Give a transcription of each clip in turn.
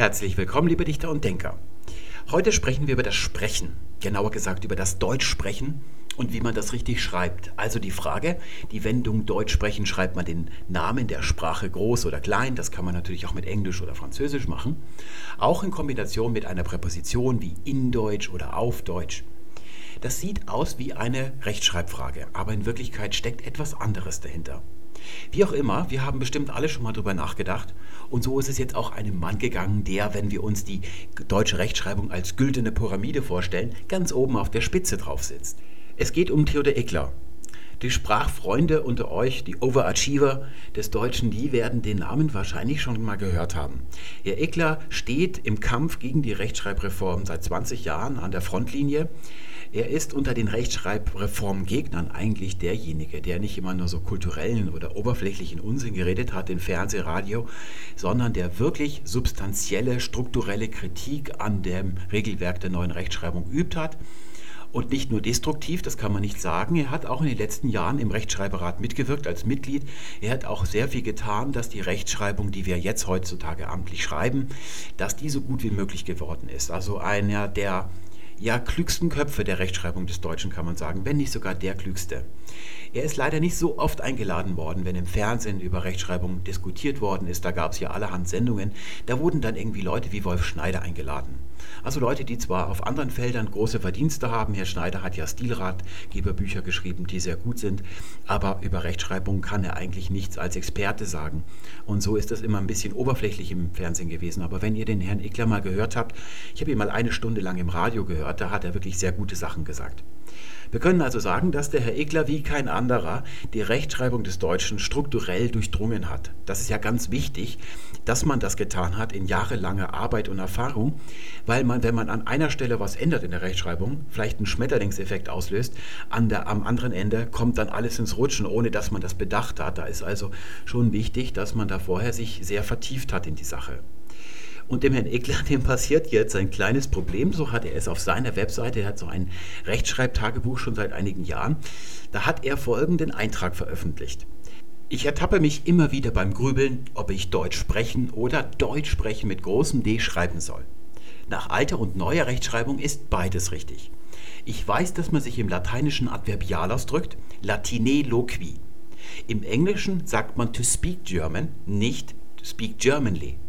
Herzlich willkommen, liebe Dichter und Denker. Heute sprechen wir über das Sprechen, genauer gesagt über das Deutschsprechen und wie man das richtig schreibt. Also die Frage, die Wendung Deutsch sprechen, schreibt man den Namen der Sprache groß oder klein, das kann man natürlich auch mit Englisch oder Französisch machen, auch in Kombination mit einer Präposition wie in Deutsch oder auf Deutsch. Das sieht aus wie eine Rechtschreibfrage, aber in Wirklichkeit steckt etwas anderes dahinter. Wie auch immer, wir haben bestimmt alle schon mal drüber nachgedacht. Und so ist es jetzt auch einem Mann gegangen, der, wenn wir uns die deutsche Rechtschreibung als güldene Pyramide vorstellen, ganz oben auf der Spitze drauf sitzt. Es geht um Theodor Eckler. Die Sprachfreunde unter euch, die Overachiever des Deutschen, die werden den Namen wahrscheinlich schon mal gehört haben. Herr Eckler steht im Kampf gegen die Rechtschreibreform seit 20 Jahren an der Frontlinie. Er ist unter den Rechtschreibreformgegnern eigentlich derjenige, der nicht immer nur so kulturellen oder oberflächlichen Unsinn geredet hat in Fernseh, Radio, sondern der wirklich substanzielle, strukturelle Kritik an dem Regelwerk der neuen Rechtschreibung übt hat. Und nicht nur destruktiv, das kann man nicht sagen. Er hat auch in den letzten Jahren im Rechtschreiberrat mitgewirkt als Mitglied. Er hat auch sehr viel getan, dass die Rechtschreibung, die wir jetzt heutzutage amtlich schreiben, dass die so gut wie möglich geworden ist. Also einer der ja, klügsten Köpfe der Rechtschreibung des Deutschen, kann man sagen, wenn nicht sogar der klügste. Er ist leider nicht so oft eingeladen worden, wenn im Fernsehen über Rechtschreibung diskutiert worden ist. Da gab es ja allerhand Sendungen. Da wurden dann irgendwie Leute wie Wolf Schneider eingeladen. Also Leute, die zwar auf anderen Feldern große Verdienste haben, Herr Schneider hat ja Stilratgeberbücher geschrieben, die sehr gut sind, aber über Rechtschreibung kann er eigentlich nichts als Experte sagen. Und so ist das immer ein bisschen oberflächlich im Fernsehen gewesen. Aber wenn ihr den Herrn Ickler mal gehört habt, ich habe ihn mal eine Stunde lang im Radio gehört, da hat er wirklich sehr gute Sachen gesagt. Wir können also sagen, dass der Herr Egler wie kein anderer die Rechtschreibung des Deutschen strukturell durchdrungen hat. Das ist ja ganz wichtig, dass man das getan hat in jahrelanger Arbeit und Erfahrung, weil man, wenn man an einer Stelle was ändert in der Rechtschreibung, vielleicht einen Schmetterlingseffekt auslöst, an der, am anderen Ende kommt dann alles ins Rutschen, ohne dass man das bedacht hat. Da ist also schon wichtig, dass man da vorher sich sehr vertieft hat in die Sache. Und dem Herrn Eckler, dem passiert jetzt ein kleines Problem, so hat er es auf seiner Webseite, er hat so ein Rechtschreibtagebuch schon seit einigen Jahren, da hat er folgenden Eintrag veröffentlicht. Ich ertappe mich immer wieder beim Grübeln, ob ich Deutsch sprechen oder Deutsch sprechen mit großem D schreiben soll. Nach alter und neuer Rechtschreibung ist beides richtig. Ich weiß, dass man sich im Lateinischen adverbial ausdrückt, latine loqui. Im Englischen sagt man to speak German, nicht to speak Germanly.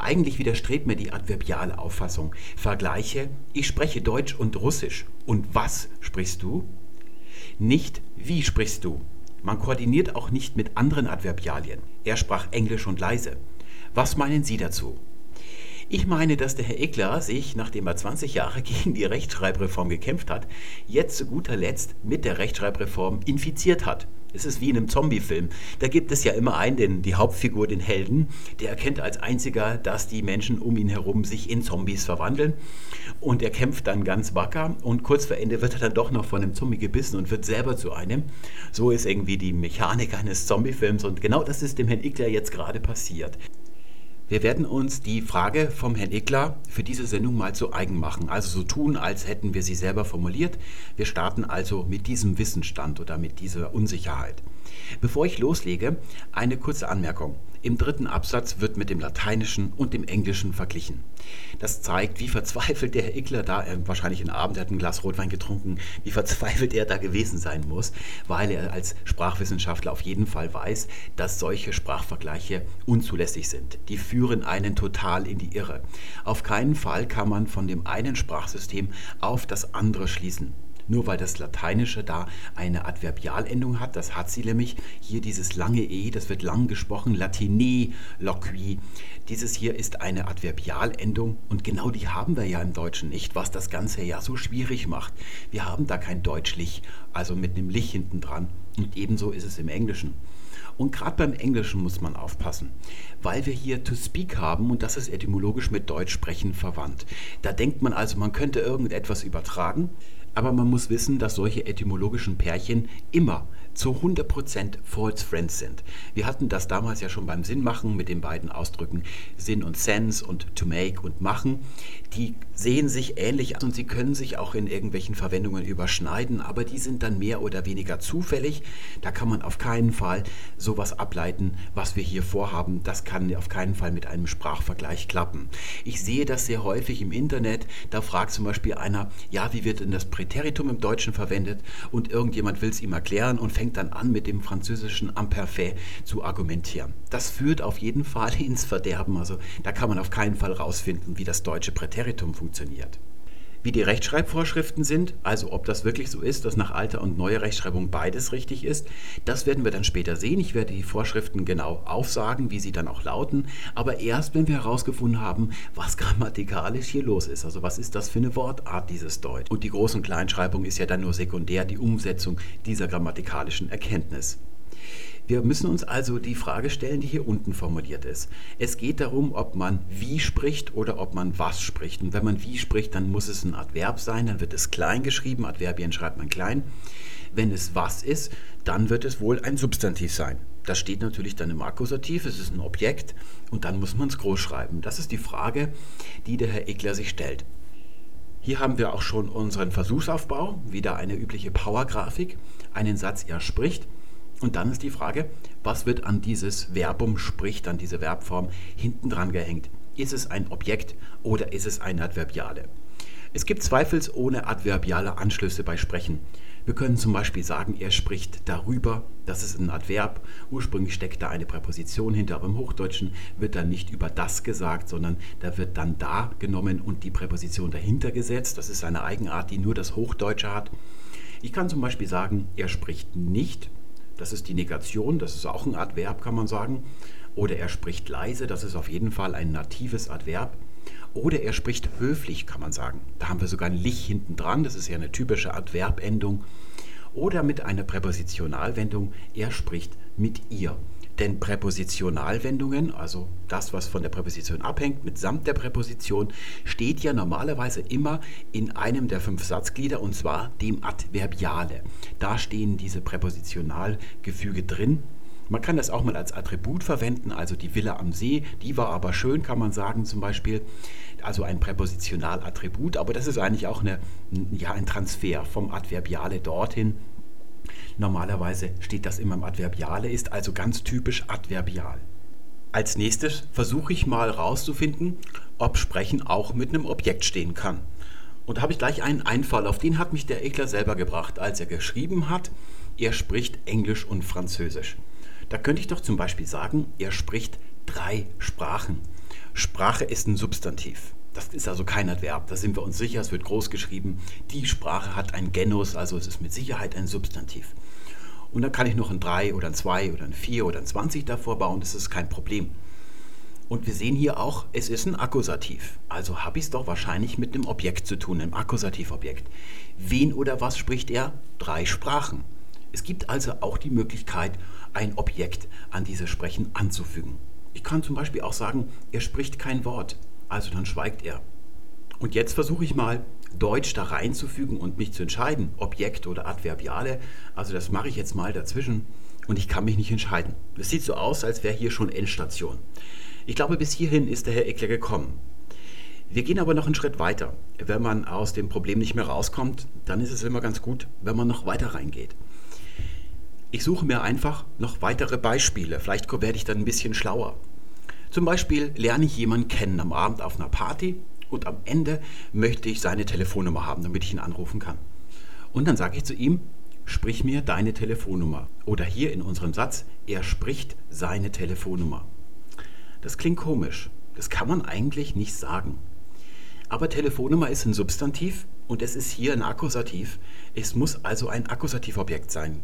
Eigentlich widerstrebt mir die adverbiale Auffassung. Vergleiche, ich spreche Deutsch und Russisch. Und was sprichst du? Nicht wie sprichst du. Man koordiniert auch nicht mit anderen Adverbialien. Er sprach Englisch und leise. Was meinen Sie dazu? Ich meine, dass der Herr Eckler sich, nachdem er 20 Jahre gegen die Rechtschreibreform gekämpft hat, jetzt zu guter Letzt mit der Rechtschreibreform infiziert hat. Es ist wie in einem Zombie-Film. Da gibt es ja immer einen, den, die Hauptfigur, den Helden, der erkennt als einziger, dass die Menschen um ihn herum sich in Zombies verwandeln. Und er kämpft dann ganz wacker und kurz vor Ende wird er dann doch noch von einem Zombie gebissen und wird selber zu einem. So ist irgendwie die Mechanik eines Zombie-Films und genau das ist dem Herrn Ickler jetzt gerade passiert. Wir werden uns die Frage vom Herrn Eckler für diese Sendung mal zu eigen machen. Also so tun, als hätten wir sie selber formuliert. Wir starten also mit diesem Wissensstand oder mit dieser Unsicherheit. Bevor ich loslege, eine kurze Anmerkung. Im dritten Absatz wird mit dem Lateinischen und dem Englischen verglichen. Das zeigt, wie verzweifelt der Herr Ickler da, äh, wahrscheinlich einen Abend, er hat ein Glas Rotwein getrunken, wie verzweifelt er da gewesen sein muss, weil er als Sprachwissenschaftler auf jeden Fall weiß, dass solche Sprachvergleiche unzulässig sind. Die führen einen total in die Irre. Auf keinen Fall kann man von dem einen Sprachsystem auf das andere schließen. Nur weil das Lateinische da eine Adverbialendung hat, das hat sie nämlich. Hier dieses lange E, das wird lang gesprochen, Latine, loqui. Dieses hier ist eine Adverbialendung und genau die haben wir ja im Deutschen nicht, was das Ganze ja so schwierig macht. Wir haben da kein Deutschlich, also mit einem Lich hinten dran. Und ebenso ist es im Englischen. Und gerade beim Englischen muss man aufpassen, weil wir hier to speak haben und das ist etymologisch mit Deutsch sprechen verwandt. Da denkt man also, man könnte irgendetwas übertragen, aber man muss wissen, dass solche etymologischen Pärchen immer zu 100% false friends sind. Wir hatten das damals ja schon beim Sinnmachen mit den beiden Ausdrücken Sinn und Sense und to make und machen. Die sehen sich ähnlich und sie können sich auch in irgendwelchen Verwendungen überschneiden, aber die sind dann mehr oder weniger zufällig. Da kann man auf keinen Fall sowas ableiten, was wir hier vorhaben. Das kann auf keinen Fall mit einem Sprachvergleich klappen. Ich sehe das sehr häufig im Internet. Da fragt zum Beispiel einer, ja, wie wird denn das Präteritum im Deutschen verwendet? Und irgendjemand will es ihm erklären und fängt dann an, mit dem französischen Imperfait zu argumentieren. Das führt auf jeden Fall ins Verderben. Also da kann man auf keinen Fall rausfinden, wie das deutsche Präteritum funktioniert wie die Rechtschreibvorschriften sind, also ob das wirklich so ist, dass nach alter und neuer Rechtschreibung beides richtig ist, das werden wir dann später sehen. Ich werde die Vorschriften genau aufsagen, wie sie dann auch lauten, aber erst, wenn wir herausgefunden haben, was grammatikalisch hier los ist. Also was ist das für eine Wortart dieses Deutsch? Und die Groß- und Kleinschreibung ist ja dann nur sekundär die Umsetzung dieser grammatikalischen Erkenntnis. Wir müssen uns also die Frage stellen, die hier unten formuliert ist. Es geht darum, ob man wie spricht oder ob man was spricht. Und wenn man wie spricht, dann muss es ein Adverb sein, dann wird es klein geschrieben, Adverbien schreibt man klein. Wenn es was ist, dann wird es wohl ein Substantiv sein. Das steht natürlich dann im Akkusativ, es ist ein Objekt und dann muss man es groß schreiben. Das ist die Frage, die der Herr Egler sich stellt. Hier haben wir auch schon unseren Versuchsaufbau, wieder eine übliche Power-Grafik, einen Satz, er spricht und dann ist die Frage, was wird an dieses Verbum, sprich an diese Verbform, hinten dran gehängt? Ist es ein Objekt oder ist es eine Adverbiale? Es gibt zweifelsohne adverbiale Anschlüsse bei Sprechen. Wir können zum Beispiel sagen, er spricht darüber, das ist ein Adverb. Ursprünglich steckt da eine Präposition hinter, aber im Hochdeutschen wird dann nicht über das gesagt, sondern da wird dann da genommen und die Präposition dahinter gesetzt. Das ist eine Eigenart, die nur das Hochdeutsche hat. Ich kann zum Beispiel sagen, er spricht nicht das ist die Negation, das ist auch ein Adverb, kann man sagen. Oder er spricht leise, das ist auf jeden Fall ein natives Adverb. Oder er spricht höflich, kann man sagen. Da haben wir sogar ein Lich hinten dran, das ist ja eine typische Adverbendung. Oder mit einer Präpositionalwendung, er spricht mit ihr. Denn Präpositionalwendungen, also das, was von der Präposition abhängt, mitsamt der Präposition, steht ja normalerweise immer in einem der fünf Satzglieder und zwar dem Adverbiale. Da stehen diese Präpositionalgefüge drin. Man kann das auch mal als Attribut verwenden, also die Villa am See, die war aber schön, kann man sagen zum Beispiel. Also ein Präpositionalattribut, aber das ist eigentlich auch eine, ja, ein Transfer vom Adverbiale dorthin Normalerweise steht das immer im Adverbiale, ist also ganz typisch adverbial. Als nächstes versuche ich mal herauszufinden, ob Sprechen auch mit einem Objekt stehen kann. Und da habe ich gleich einen Einfall, auf den hat mich der Ekler selber gebracht, als er geschrieben hat, er spricht Englisch und Französisch. Da könnte ich doch zum Beispiel sagen, er spricht drei Sprachen. Sprache ist ein Substantiv. Das ist also kein Adverb, da sind wir uns sicher, es wird groß geschrieben. Die Sprache hat ein Genus, also es ist mit Sicherheit ein Substantiv. Und dann kann ich noch ein 3 oder ein 2 oder ein 4 oder ein 20 davor bauen, das ist kein Problem. Und wir sehen hier auch, es ist ein Akkusativ. Also habe ich es doch wahrscheinlich mit einem Objekt zu tun, einem Akkusativobjekt. Wen oder was spricht er? Drei Sprachen. Es gibt also auch die Möglichkeit, ein Objekt an dieses Sprechen anzufügen. Ich kann zum Beispiel auch sagen, er spricht kein Wort, also dann schweigt er. Und jetzt versuche ich mal, Deutsch da reinzufügen und mich zu entscheiden, Objekt oder Adverbiale. Also das mache ich jetzt mal dazwischen und ich kann mich nicht entscheiden. Es sieht so aus, als wäre hier schon Endstation. Ich glaube, bis hierhin ist der Herr Eckler gekommen. Wir gehen aber noch einen Schritt weiter. Wenn man aus dem Problem nicht mehr rauskommt, dann ist es immer ganz gut, wenn man noch weiter reingeht. Ich suche mir einfach noch weitere Beispiele. Vielleicht werde ich dann ein bisschen schlauer. Zum Beispiel lerne ich jemanden kennen am Abend auf einer Party und am Ende möchte ich seine Telefonnummer haben, damit ich ihn anrufen kann. Und dann sage ich zu ihm, sprich mir deine Telefonnummer. Oder hier in unserem Satz, er spricht seine Telefonnummer. Das klingt komisch. Das kann man eigentlich nicht sagen. Aber Telefonnummer ist ein Substantiv und es ist hier ein Akkusativ. Es muss also ein Akkusativobjekt sein.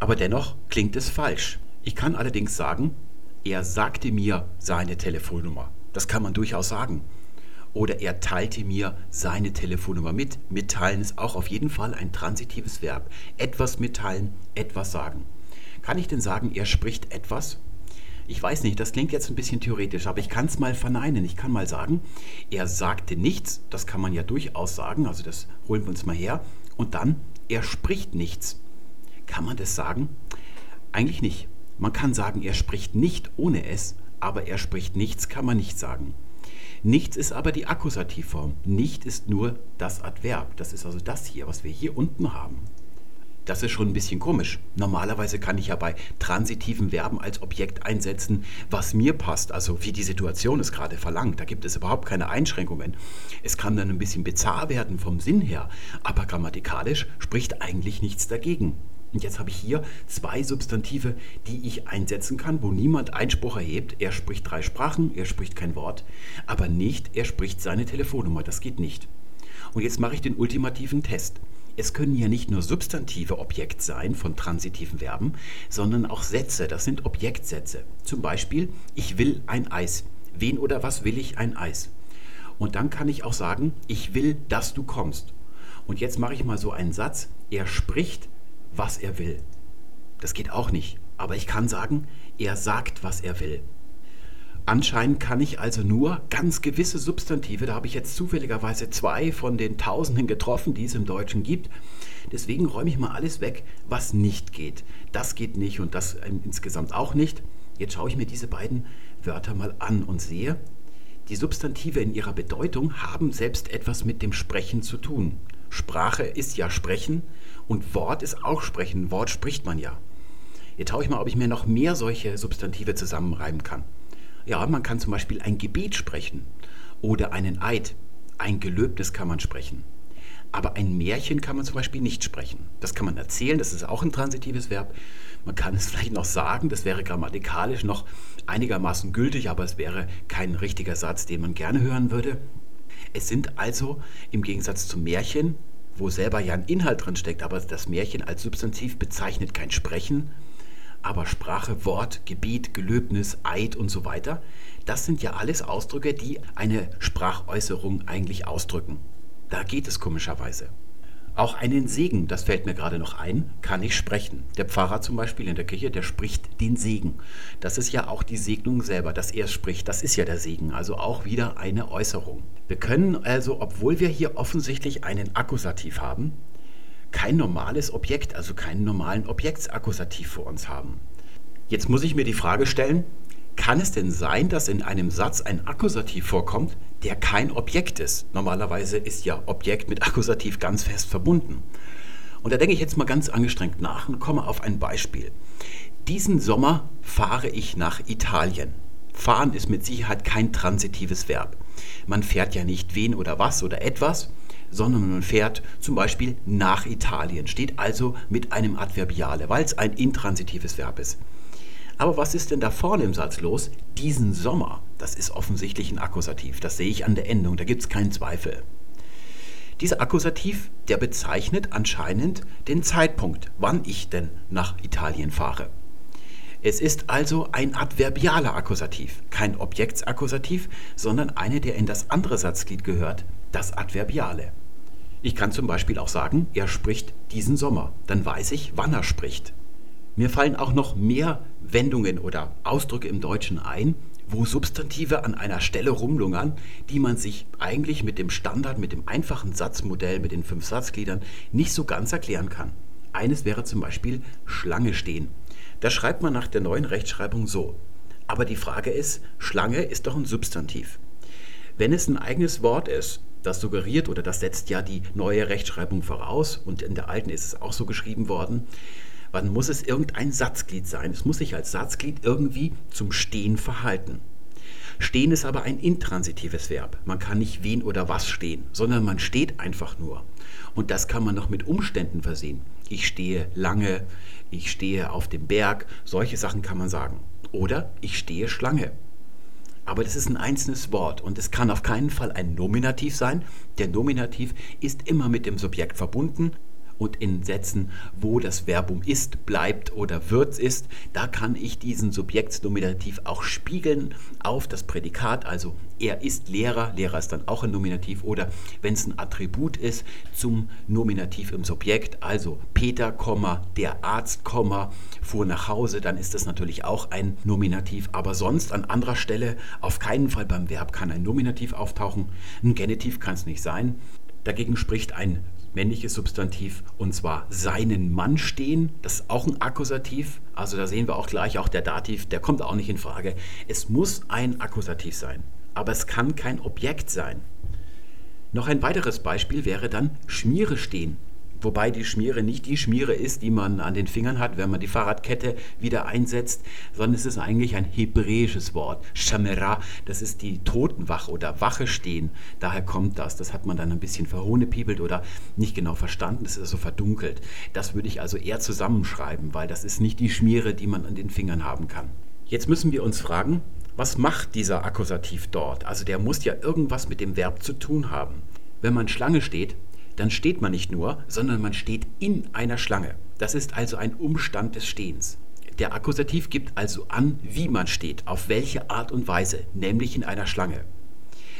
Aber dennoch klingt es falsch. Ich kann allerdings sagen, er sagte mir seine Telefonnummer. Das kann man durchaus sagen oder er teilte mir seine Telefonnummer mit. Mitteilen ist auch auf jeden Fall ein transitives Verb. Etwas mitteilen, etwas sagen. Kann ich denn sagen, er spricht etwas? Ich weiß nicht, das klingt jetzt ein bisschen theoretisch, aber ich kann es mal verneinen. Ich kann mal sagen, er sagte nichts, das kann man ja durchaus sagen, also das holen wir uns mal her. Und dann, er spricht nichts. Kann man das sagen? Eigentlich nicht. Man kann sagen, er spricht nicht ohne es, aber er spricht nichts, kann man nicht sagen. Nichts ist aber die Akkusativform. Nicht ist nur das Adverb. Das ist also das hier, was wir hier unten haben. Das ist schon ein bisschen komisch. Normalerweise kann ich ja bei transitiven Verben als Objekt einsetzen, was mir passt, also wie die Situation es gerade verlangt. Da gibt es überhaupt keine Einschränkungen. Es kann dann ein bisschen bizarr werden vom Sinn her, aber grammatikalisch spricht eigentlich nichts dagegen. Und jetzt habe ich hier zwei Substantive, die ich einsetzen kann, wo niemand Einspruch erhebt. Er spricht drei Sprachen, er spricht kein Wort, aber nicht, er spricht seine Telefonnummer. Das geht nicht. Und jetzt mache ich den ultimativen Test. Es können ja nicht nur Substantive Objekt sein von transitiven Verben, sondern auch Sätze. Das sind Objektsätze. Zum Beispiel, ich will ein Eis. Wen oder was will ich ein Eis? Und dann kann ich auch sagen, ich will, dass du kommst. Und jetzt mache ich mal so einen Satz. Er spricht, was er will. Das geht auch nicht. Aber ich kann sagen, er sagt, was er will. Anscheinend kann ich also nur ganz gewisse Substantive, da habe ich jetzt zufälligerweise zwei von den Tausenden getroffen, die es im Deutschen gibt. Deswegen räume ich mal alles weg, was nicht geht. Das geht nicht und das insgesamt auch nicht. Jetzt schaue ich mir diese beiden Wörter mal an und sehe, die Substantive in ihrer Bedeutung haben selbst etwas mit dem Sprechen zu tun. Sprache ist ja Sprechen und Wort ist auch Sprechen. Wort spricht man ja. Jetzt schaue ich mal, ob ich mir noch mehr solche Substantive zusammenreimen kann. Ja, man kann zum Beispiel ein Gebet sprechen oder einen Eid. Ein Gelöbnis kann man sprechen. Aber ein Märchen kann man zum Beispiel nicht sprechen. Das kann man erzählen, das ist auch ein transitives Verb. Man kann es vielleicht noch sagen, das wäre grammatikalisch noch einigermaßen gültig, aber es wäre kein richtiger Satz, den man gerne hören würde. Es sind also im Gegensatz zum Märchen, wo selber ja ein Inhalt drin steckt, aber das Märchen als Substantiv bezeichnet kein Sprechen, aber Sprache, Wort, Gebet, Gelöbnis, Eid und so weiter, das sind ja alles Ausdrücke, die eine Sprachäußerung eigentlich ausdrücken. Da geht es komischerweise. Auch einen Segen, das fällt mir gerade noch ein, kann ich sprechen. Der Pfarrer zum Beispiel in der Kirche, der spricht den Segen. Das ist ja auch die Segnung selber, dass er spricht. Das ist ja der Segen, also auch wieder eine Äußerung. Wir können also, obwohl wir hier offensichtlich einen Akkusativ haben, kein normales Objekt, also keinen normalen Objektsakkusativ für uns haben. Jetzt muss ich mir die Frage stellen, kann es denn sein, dass in einem Satz ein Akkusativ vorkommt, der kein Objekt ist? Normalerweise ist ja Objekt mit Akkusativ ganz fest verbunden. Und da denke ich jetzt mal ganz angestrengt nach und komme auf ein Beispiel. Diesen Sommer fahre ich nach Italien. Fahren ist mit Sicherheit kein transitives Verb. Man fährt ja nicht wen oder was oder etwas, sondern man fährt zum Beispiel nach Italien, steht also mit einem Adverbiale, weil es ein intransitives Verb ist. Aber was ist denn da vorne im Satz los? Diesen Sommer, das ist offensichtlich ein Akkusativ, das sehe ich an der Endung, da gibt es keinen Zweifel. Dieser Akkusativ, der bezeichnet anscheinend den Zeitpunkt, wann ich denn nach Italien fahre. Es ist also ein adverbialer Akkusativ, kein Objektsakkusativ, sondern eine, der in das andere Satzglied gehört, das Adverbiale. Ich kann zum Beispiel auch sagen, er spricht diesen Sommer. Dann weiß ich, wann er spricht. Mir fallen auch noch mehr Wendungen oder Ausdrücke im Deutschen ein, wo Substantive an einer Stelle rumlungern, die man sich eigentlich mit dem Standard, mit dem einfachen Satzmodell, mit den fünf Satzgliedern nicht so ganz erklären kann. Eines wäre zum Beispiel Schlange stehen. Da schreibt man nach der neuen Rechtschreibung so. Aber die Frage ist, Schlange ist doch ein Substantiv. Wenn es ein eigenes Wort ist, das suggeriert oder das setzt ja die neue Rechtschreibung voraus und in der alten ist es auch so geschrieben worden, dann muss es irgendein Satzglied sein. Es muss sich als Satzglied irgendwie zum Stehen verhalten. Stehen ist aber ein intransitives Verb. Man kann nicht wen oder was stehen, sondern man steht einfach nur. Und das kann man noch mit Umständen versehen. Ich stehe lange, ich stehe auf dem Berg, solche Sachen kann man sagen. Oder ich stehe Schlange. Aber das ist ein einzelnes Wort und es kann auf keinen Fall ein Nominativ sein. Der Nominativ ist immer mit dem Subjekt verbunden und in Sätzen, wo das Verbum ist, bleibt oder wird ist, da kann ich diesen Subjektsnominativ auch spiegeln auf das Prädikat, also er ist Lehrer, Lehrer ist dann auch ein Nominativ. Oder wenn es ein Attribut ist zum Nominativ im Subjekt, also Peter, der Arzt, fuhr nach Hause, dann ist das natürlich auch ein Nominativ, aber sonst an anderer Stelle auf keinen Fall beim Verb kann ein Nominativ auftauchen, ein Genitiv kann es nicht sein. Dagegen spricht ein männliches Substantiv und zwar seinen Mann stehen. Das ist auch ein Akkusativ. Also da sehen wir auch gleich, auch der Dativ, der kommt auch nicht in Frage. Es muss ein Akkusativ sein, aber es kann kein Objekt sein. Noch ein weiteres Beispiel wäre dann Schmiere stehen. Wobei die Schmiere nicht die Schmiere ist, die man an den Fingern hat, wenn man die Fahrradkette wieder einsetzt, sondern es ist eigentlich ein hebräisches Wort. Shamera, das ist die Totenwache oder Wache stehen. Daher kommt das. Das hat man dann ein bisschen verhohnepiebelt oder nicht genau verstanden. Das ist also verdunkelt. Das würde ich also eher zusammenschreiben, weil das ist nicht die Schmiere, die man an den Fingern haben kann. Jetzt müssen wir uns fragen, was macht dieser Akkusativ dort? Also der muss ja irgendwas mit dem Verb zu tun haben. Wenn man Schlange steht, dann steht man nicht nur, sondern man steht in einer Schlange. Das ist also ein Umstand des Stehens. Der Akkusativ gibt also an, wie man steht, auf welche Art und Weise, nämlich in einer Schlange.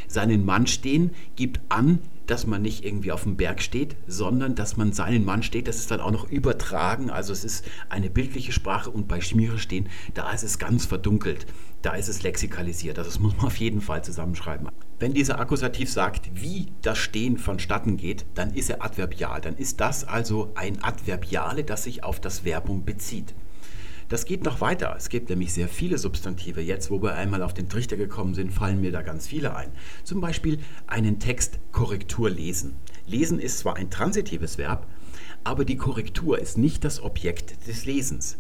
Seinen Mann stehen gibt an, dass man nicht irgendwie auf dem Berg steht, sondern dass man seinen Mann steht. Das ist dann auch noch übertragen. Also es ist eine bildliche Sprache und bei Schmiere stehen, da ist es ganz verdunkelt. Da ist es lexikalisiert. Also das muss man auf jeden Fall zusammenschreiben. Wenn dieser Akkusativ sagt, wie das Stehen vonstatten geht, dann ist er adverbial. Dann ist das also ein Adverbiale, das sich auf das Verbum bezieht. Das geht noch weiter. Es gibt nämlich sehr viele Substantive. Jetzt, wo wir einmal auf den Trichter gekommen sind, fallen mir da ganz viele ein. Zum Beispiel einen Text Korrektur lesen. Lesen ist zwar ein transitives Verb, aber die Korrektur ist nicht das Objekt des Lesens.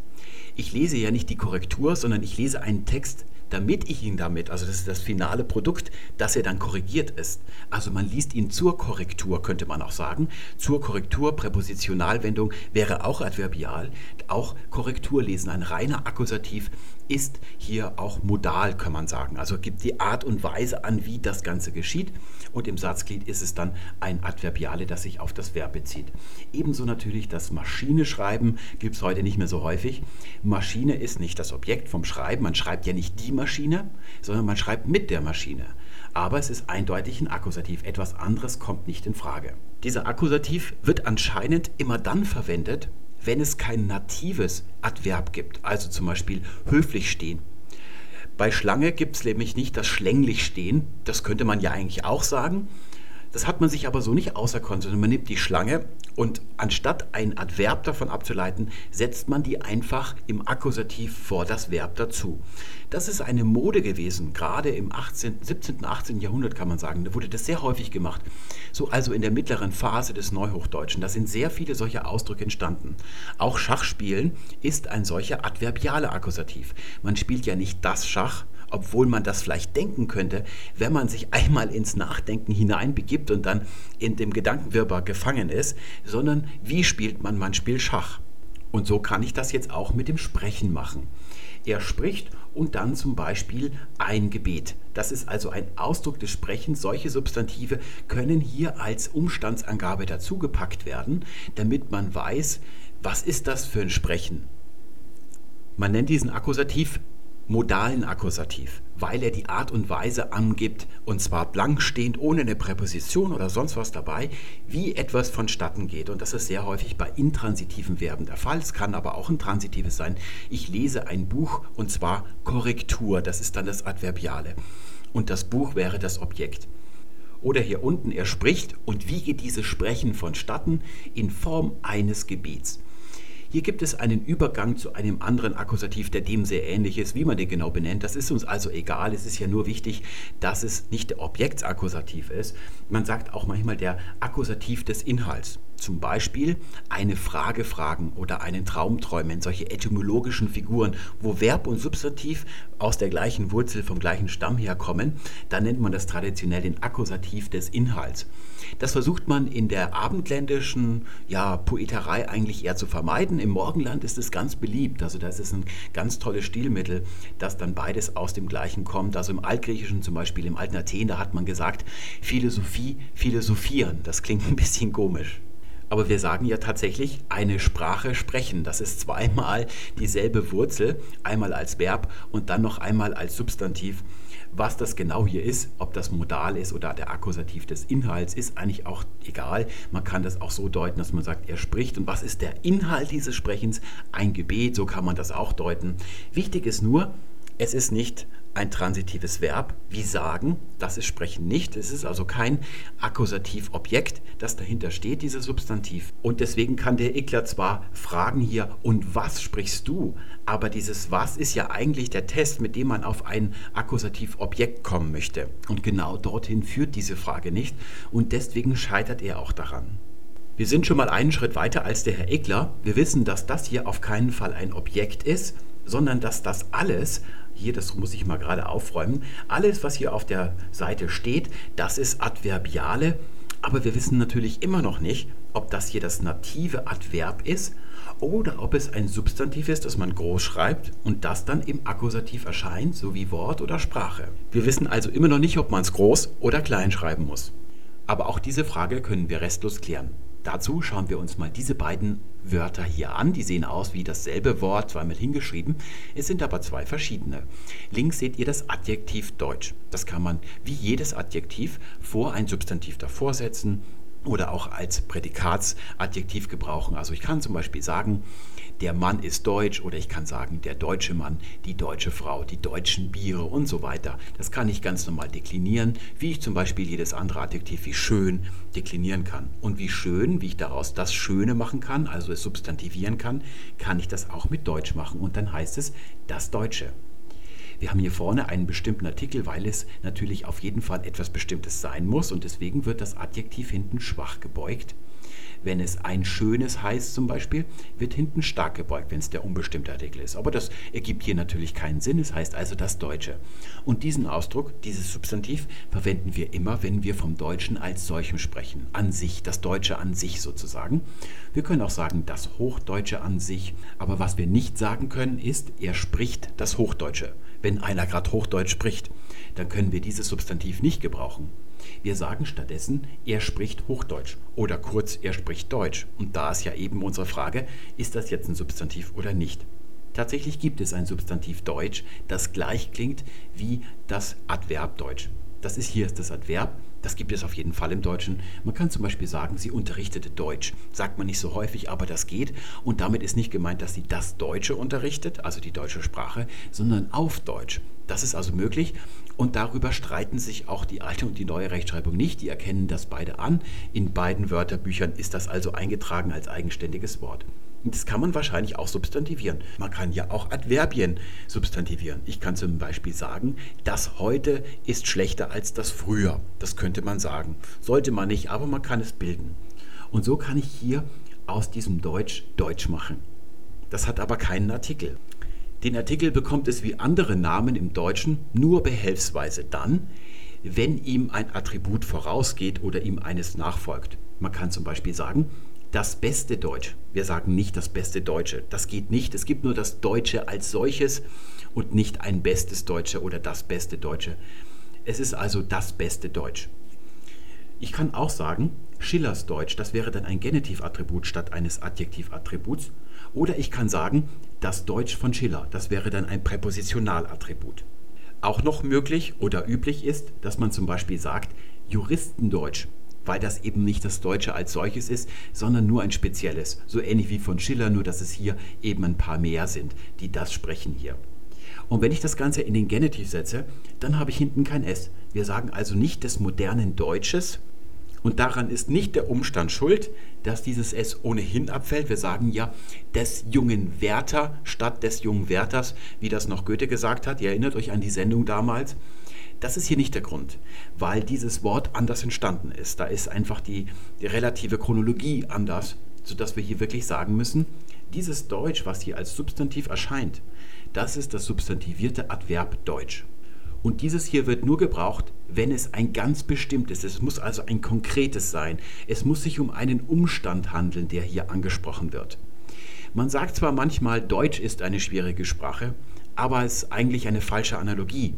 Ich lese ja nicht die Korrektur, sondern ich lese einen Text, damit ich ihn damit, also das ist das finale Produkt, dass er dann korrigiert ist. Also man liest ihn zur Korrektur, könnte man auch sagen. Zur Korrektur, Präpositionalwendung wäre auch adverbial. Auch Korrektur lesen, ein reiner Akkusativ ist hier auch modal, kann man sagen. Also gibt die Art und Weise an, wie das Ganze geschieht. Und im Satzglied ist es dann ein Adverbiale, das sich auf das Verb bezieht. Ebenso natürlich das Maschineschreiben gibt es heute nicht mehr so häufig. Maschine ist nicht das Objekt vom Schreiben. Man schreibt ja nicht die Maschine, sondern man schreibt mit der Maschine. Aber es ist eindeutig ein Akkusativ. Etwas anderes kommt nicht in Frage. Dieser Akkusativ wird anscheinend immer dann verwendet, wenn es kein natives Adverb gibt, also zum Beispiel höflich stehen. Bei Schlange gibt es nämlich nicht das schlänglich stehen, das könnte man ja eigentlich auch sagen. Das hat man sich aber so nicht auserkoren, sondern man nimmt die Schlange und anstatt ein Adverb davon abzuleiten, setzt man die einfach im Akkusativ vor das Verb dazu. Das ist eine Mode gewesen, gerade im 18., 17., 18. Jahrhundert kann man sagen. Da wurde das sehr häufig gemacht. So also in der mittleren Phase des Neuhochdeutschen. Da sind sehr viele solche Ausdrücke entstanden. Auch Schachspielen ist ein solcher adverbialer Akkusativ. Man spielt ja nicht das Schach, obwohl man das vielleicht denken könnte, wenn man sich einmal ins Nachdenken hineinbegibt und dann in dem Gedankenwirrwarr gefangen ist, sondern wie spielt man? Man spielt Schach. Und so kann ich das jetzt auch mit dem Sprechen machen. Er spricht und dann zum Beispiel ein Gebet. Das ist also ein Ausdruck des Sprechens. Solche Substantive können hier als Umstandsangabe dazugepackt werden, damit man weiß, was ist das für ein Sprechen. Man nennt diesen Akkusativ modalen Akkusativ, weil er die Art und Weise angibt, und zwar blank stehend, ohne eine Präposition oder sonst was dabei, wie etwas vonstatten geht. Und das ist sehr häufig bei intransitiven Verben der Fall. Es kann aber auch ein transitives sein. Ich lese ein Buch und zwar Korrektur, das ist dann das Adverbiale. Und das Buch wäre das Objekt. Oder hier unten, er spricht und wie geht dieses Sprechen vonstatten? In Form eines Gebets. Hier gibt es einen Übergang zu einem anderen Akkusativ, der dem sehr ähnlich ist. Wie man den genau benennt, das ist uns also egal. Es ist ja nur wichtig, dass es nicht der Objektsakkusativ ist. Man sagt auch manchmal der Akkusativ des Inhalts. Zum Beispiel eine Frage fragen oder einen Traum träumen, solche etymologischen Figuren, wo Verb und Substantiv aus der gleichen Wurzel vom gleichen Stamm herkommen, dann nennt man das traditionell den Akkusativ des Inhalts. Das versucht man in der abendländischen ja, Poeterei eigentlich eher zu vermeiden. Im Morgenland ist es ganz beliebt. Also das ist ein ganz tolles Stilmittel, dass dann beides aus dem gleichen kommt. Also im Altgriechischen zum Beispiel, im alten Athen, da hat man gesagt, Philosophie, philosophieren. Das klingt ein bisschen komisch. Aber wir sagen ja tatsächlich eine Sprache sprechen. Das ist zweimal dieselbe Wurzel, einmal als Verb und dann noch einmal als Substantiv. Was das genau hier ist, ob das Modal ist oder der Akkusativ des Inhalts, ist eigentlich auch egal. Man kann das auch so deuten, dass man sagt, er spricht. Und was ist der Inhalt dieses Sprechens? Ein Gebet, so kann man das auch deuten. Wichtig ist nur, es ist nicht ein transitives Verb wie sagen. Das ist sprechen nicht. Es ist also kein Akkusativobjekt, das dahinter steht, dieses Substantiv. Und deswegen kann der Ekler zwar fragen hier, und was sprichst du? Aber dieses was ist ja eigentlich der Test, mit dem man auf ein Akkusativobjekt kommen möchte. Und genau dorthin führt diese Frage nicht. Und deswegen scheitert er auch daran. Wir sind schon mal einen Schritt weiter als der Herr Egler. Wir wissen, dass das hier auf keinen Fall ein Objekt ist, sondern dass das alles, hier, das muss ich mal gerade aufräumen, alles, was hier auf der Seite steht, das ist Adverbiale. Aber wir wissen natürlich immer noch nicht, ob das hier das native Adverb ist oder ob es ein Substantiv ist, das man groß schreibt und das dann im Akkusativ erscheint, so wie Wort oder Sprache. Wir wissen also immer noch nicht, ob man es groß oder klein schreiben muss. Aber auch diese Frage können wir restlos klären. Dazu schauen wir uns mal diese beiden Wörter hier an. Die sehen aus wie dasselbe Wort, zweimal hingeschrieben. Es sind aber zwei verschiedene. Links seht ihr das Adjektiv Deutsch. Das kann man wie jedes Adjektiv vor ein Substantiv davor setzen oder auch als Prädikatsadjektiv gebrauchen. Also ich kann zum Beispiel sagen, der Mann ist deutsch oder ich kann sagen, der deutsche Mann, die deutsche Frau, die deutschen Biere und so weiter. Das kann ich ganz normal deklinieren, wie ich zum Beispiel jedes andere Adjektiv wie schön deklinieren kann. Und wie schön, wie ich daraus das Schöne machen kann, also es substantivieren kann, kann ich das auch mit Deutsch machen. Und dann heißt es das Deutsche. Wir haben hier vorne einen bestimmten Artikel, weil es natürlich auf jeden Fall etwas Bestimmtes sein muss und deswegen wird das Adjektiv hinten schwach gebeugt. Wenn es ein schönes heißt zum Beispiel, wird hinten stark gebeugt, wenn es der unbestimmte Artikel ist. Aber das ergibt hier natürlich keinen Sinn. Es heißt also das Deutsche. Und diesen Ausdruck, dieses Substantiv, verwenden wir immer, wenn wir vom Deutschen als solchem sprechen. An sich, das Deutsche an sich sozusagen. Wir können auch sagen, das Hochdeutsche an sich. Aber was wir nicht sagen können, ist, er spricht das Hochdeutsche wenn einer gerade Hochdeutsch spricht, dann können wir dieses Substantiv nicht gebrauchen. Wir sagen stattdessen, er spricht Hochdeutsch oder kurz, er spricht Deutsch. Und da ist ja eben unsere Frage, ist das jetzt ein Substantiv oder nicht? Tatsächlich gibt es ein Substantiv Deutsch, das gleich klingt wie das Adverb Deutsch. Das ist hier das Adverb, das gibt es auf jeden Fall im Deutschen. Man kann zum Beispiel sagen, sie unterrichtete Deutsch. Sagt man nicht so häufig, aber das geht. Und damit ist nicht gemeint, dass sie das Deutsche unterrichtet, also die deutsche Sprache, sondern auf Deutsch. Das ist also möglich und darüber streiten sich auch die alte und die neue Rechtschreibung nicht. Die erkennen das beide an. In beiden Wörterbüchern ist das also eingetragen als eigenständiges Wort. Das kann man wahrscheinlich auch substantivieren. Man kann ja auch Adverbien substantivieren. Ich kann zum Beispiel sagen, das heute ist schlechter als das früher. Das könnte man sagen. Sollte man nicht, aber man kann es bilden. Und so kann ich hier aus diesem Deutsch Deutsch machen. Das hat aber keinen Artikel. Den Artikel bekommt es wie andere Namen im Deutschen nur behelfsweise dann, wenn ihm ein Attribut vorausgeht oder ihm eines nachfolgt. Man kann zum Beispiel sagen, das beste Deutsch. Wir sagen nicht das beste Deutsche. Das geht nicht. Es gibt nur das Deutsche als solches und nicht ein bestes Deutsche oder das beste Deutsche. Es ist also das beste Deutsch. Ich kann auch sagen, Schillers Deutsch, das wäre dann ein Genitivattribut statt eines Adjektivattributs. Oder ich kann sagen, das Deutsch von Schiller, das wäre dann ein Präpositionalattribut. Auch noch möglich oder üblich ist, dass man zum Beispiel sagt, Juristendeutsch weil das eben nicht das Deutsche als solches ist, sondern nur ein spezielles. So ähnlich wie von Schiller, nur dass es hier eben ein paar mehr sind, die das sprechen hier. Und wenn ich das Ganze in den Genitiv setze, dann habe ich hinten kein S. Wir sagen also nicht des modernen Deutsches. Und daran ist nicht der Umstand schuld, dass dieses S ohnehin abfällt. Wir sagen ja des jungen Werther statt des jungen Werthers, wie das noch Goethe gesagt hat. Ihr erinnert euch an die Sendung damals. Das ist hier nicht der Grund, weil dieses Wort anders entstanden ist. Da ist einfach die, die relative Chronologie anders, sodass wir hier wirklich sagen müssen, dieses Deutsch, was hier als Substantiv erscheint, das ist das substantivierte Adverb Deutsch. Und dieses hier wird nur gebraucht, wenn es ein ganz bestimmtes ist. Es muss also ein konkretes sein. Es muss sich um einen Umstand handeln, der hier angesprochen wird. Man sagt zwar manchmal, Deutsch ist eine schwierige Sprache, aber es ist eigentlich eine falsche Analogie.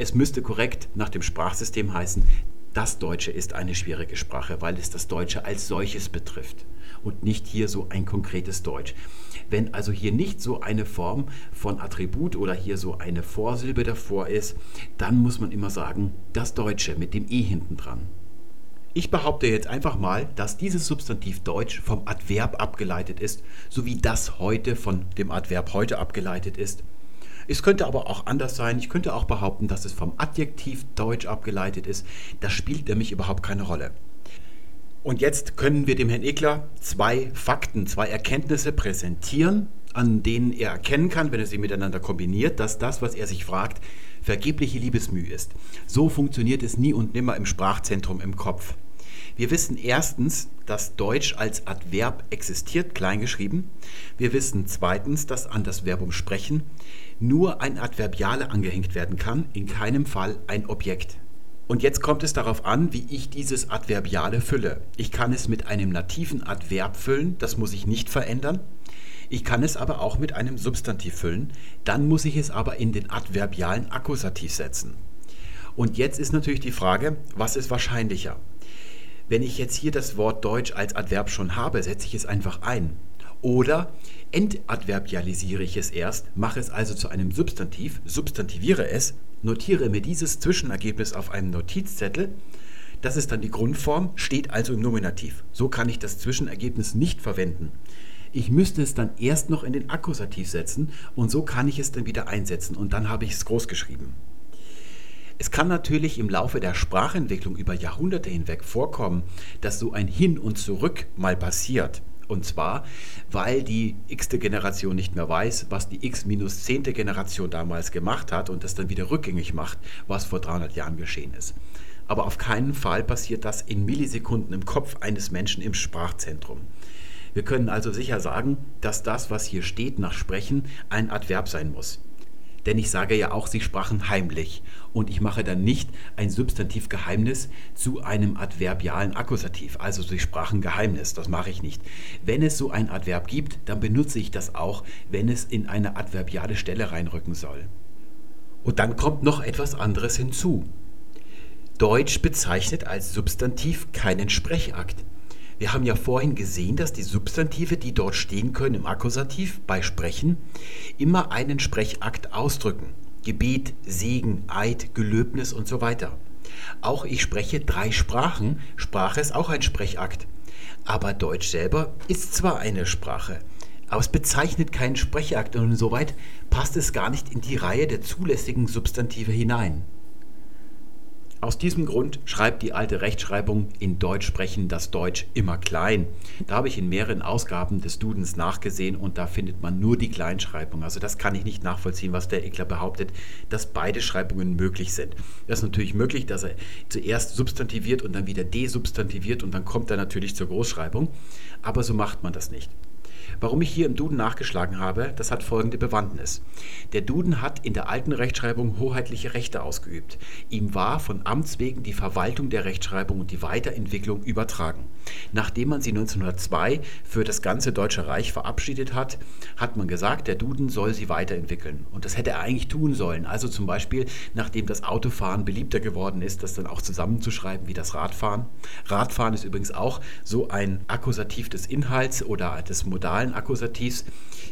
Es müsste korrekt nach dem Sprachsystem heißen, das Deutsche ist eine schwierige Sprache, weil es das Deutsche als solches betrifft und nicht hier so ein konkretes Deutsch. Wenn also hier nicht so eine Form von Attribut oder hier so eine Vorsilbe davor ist, dann muss man immer sagen, das Deutsche mit dem E hinten dran. Ich behaupte jetzt einfach mal, dass dieses Substantiv Deutsch vom Adverb abgeleitet ist, so wie das heute von dem Adverb heute abgeleitet ist. Es könnte aber auch anders sein. Ich könnte auch behaupten, dass es vom Adjektiv Deutsch abgeleitet ist. Das spielt nämlich überhaupt keine Rolle. Und jetzt können wir dem Herrn Ekler zwei Fakten, zwei Erkenntnisse präsentieren, an denen er erkennen kann, wenn er sie miteinander kombiniert, dass das, was er sich fragt, vergebliche Liebesmüh ist. So funktioniert es nie und nimmer im Sprachzentrum im Kopf. Wir wissen erstens, dass Deutsch als Adverb existiert, kleingeschrieben. Wir wissen zweitens, dass an das Verbum sprechen nur ein Adverbiale angehängt werden kann, in keinem Fall ein Objekt. Und jetzt kommt es darauf an, wie ich dieses Adverbiale fülle. Ich kann es mit einem nativen Adverb füllen, das muss ich nicht verändern. Ich kann es aber auch mit einem Substantiv füllen, dann muss ich es aber in den adverbialen Akkusativ setzen. Und jetzt ist natürlich die Frage, was ist wahrscheinlicher? Wenn ich jetzt hier das Wort Deutsch als Adverb schon habe, setze ich es einfach ein. Oder entadverbialisiere ich es erst, mache es also zu einem Substantiv, substantiviere es, notiere mir dieses Zwischenergebnis auf einem Notizzettel. Das ist dann die Grundform, steht also im Nominativ. So kann ich das Zwischenergebnis nicht verwenden. Ich müsste es dann erst noch in den Akkusativ setzen und so kann ich es dann wieder einsetzen und dann habe ich es groß geschrieben. Es kann natürlich im Laufe der Sprachentwicklung über Jahrhunderte hinweg vorkommen, dass so ein Hin und Zurück mal passiert. Und zwar, weil die x-te Generation nicht mehr weiß, was die x-10. Generation damals gemacht hat und das dann wieder rückgängig macht, was vor 300 Jahren geschehen ist. Aber auf keinen Fall passiert das in Millisekunden im Kopf eines Menschen im Sprachzentrum. Wir können also sicher sagen, dass das, was hier steht nach Sprechen, ein Adverb sein muss. Denn ich sage ja auch, sie sprachen heimlich. Und ich mache dann nicht ein Substantivgeheimnis zu einem adverbialen Akkusativ. Also sie sprachen Geheimnis. Das mache ich nicht. Wenn es so ein Adverb gibt, dann benutze ich das auch, wenn es in eine adverbiale Stelle reinrücken soll. Und dann kommt noch etwas anderes hinzu. Deutsch bezeichnet als Substantiv keinen Sprechakt. Wir haben ja vorhin gesehen, dass die Substantive, die dort stehen können im Akkusativ bei Sprechen, immer einen Sprechakt ausdrücken. Gebet, Segen, Eid, Gelöbnis und so weiter. Auch ich spreche drei Sprachen, Sprache ist auch ein Sprechakt. Aber Deutsch selber ist zwar eine Sprache, aber es bezeichnet keinen Sprechakt und insoweit passt es gar nicht in die Reihe der zulässigen Substantive hinein. Aus diesem Grund schreibt die alte Rechtschreibung in Deutsch sprechen das Deutsch immer klein. Da habe ich in mehreren Ausgaben des Dudens nachgesehen und da findet man nur die Kleinschreibung. Also das kann ich nicht nachvollziehen, was der Ekler behauptet, dass beide Schreibungen möglich sind. Das ist natürlich möglich, dass er zuerst substantiviert und dann wieder desubstantiviert und dann kommt er natürlich zur Großschreibung. Aber so macht man das nicht. Warum ich hier im Duden nachgeschlagen habe, das hat folgende Bewandtnis. Der Duden hat in der alten Rechtschreibung hoheitliche Rechte ausgeübt. Ihm war von Amts wegen die Verwaltung der Rechtschreibung und die Weiterentwicklung übertragen. Nachdem man sie 1902 für das ganze Deutsche Reich verabschiedet hat, hat man gesagt, der Duden soll sie weiterentwickeln. Und das hätte er eigentlich tun sollen. Also zum Beispiel, nachdem das Autofahren beliebter geworden ist, das dann auch zusammenzuschreiben wie das Radfahren. Radfahren ist übrigens auch so ein Akkusativ des Inhalts oder des modalen Akkusativs.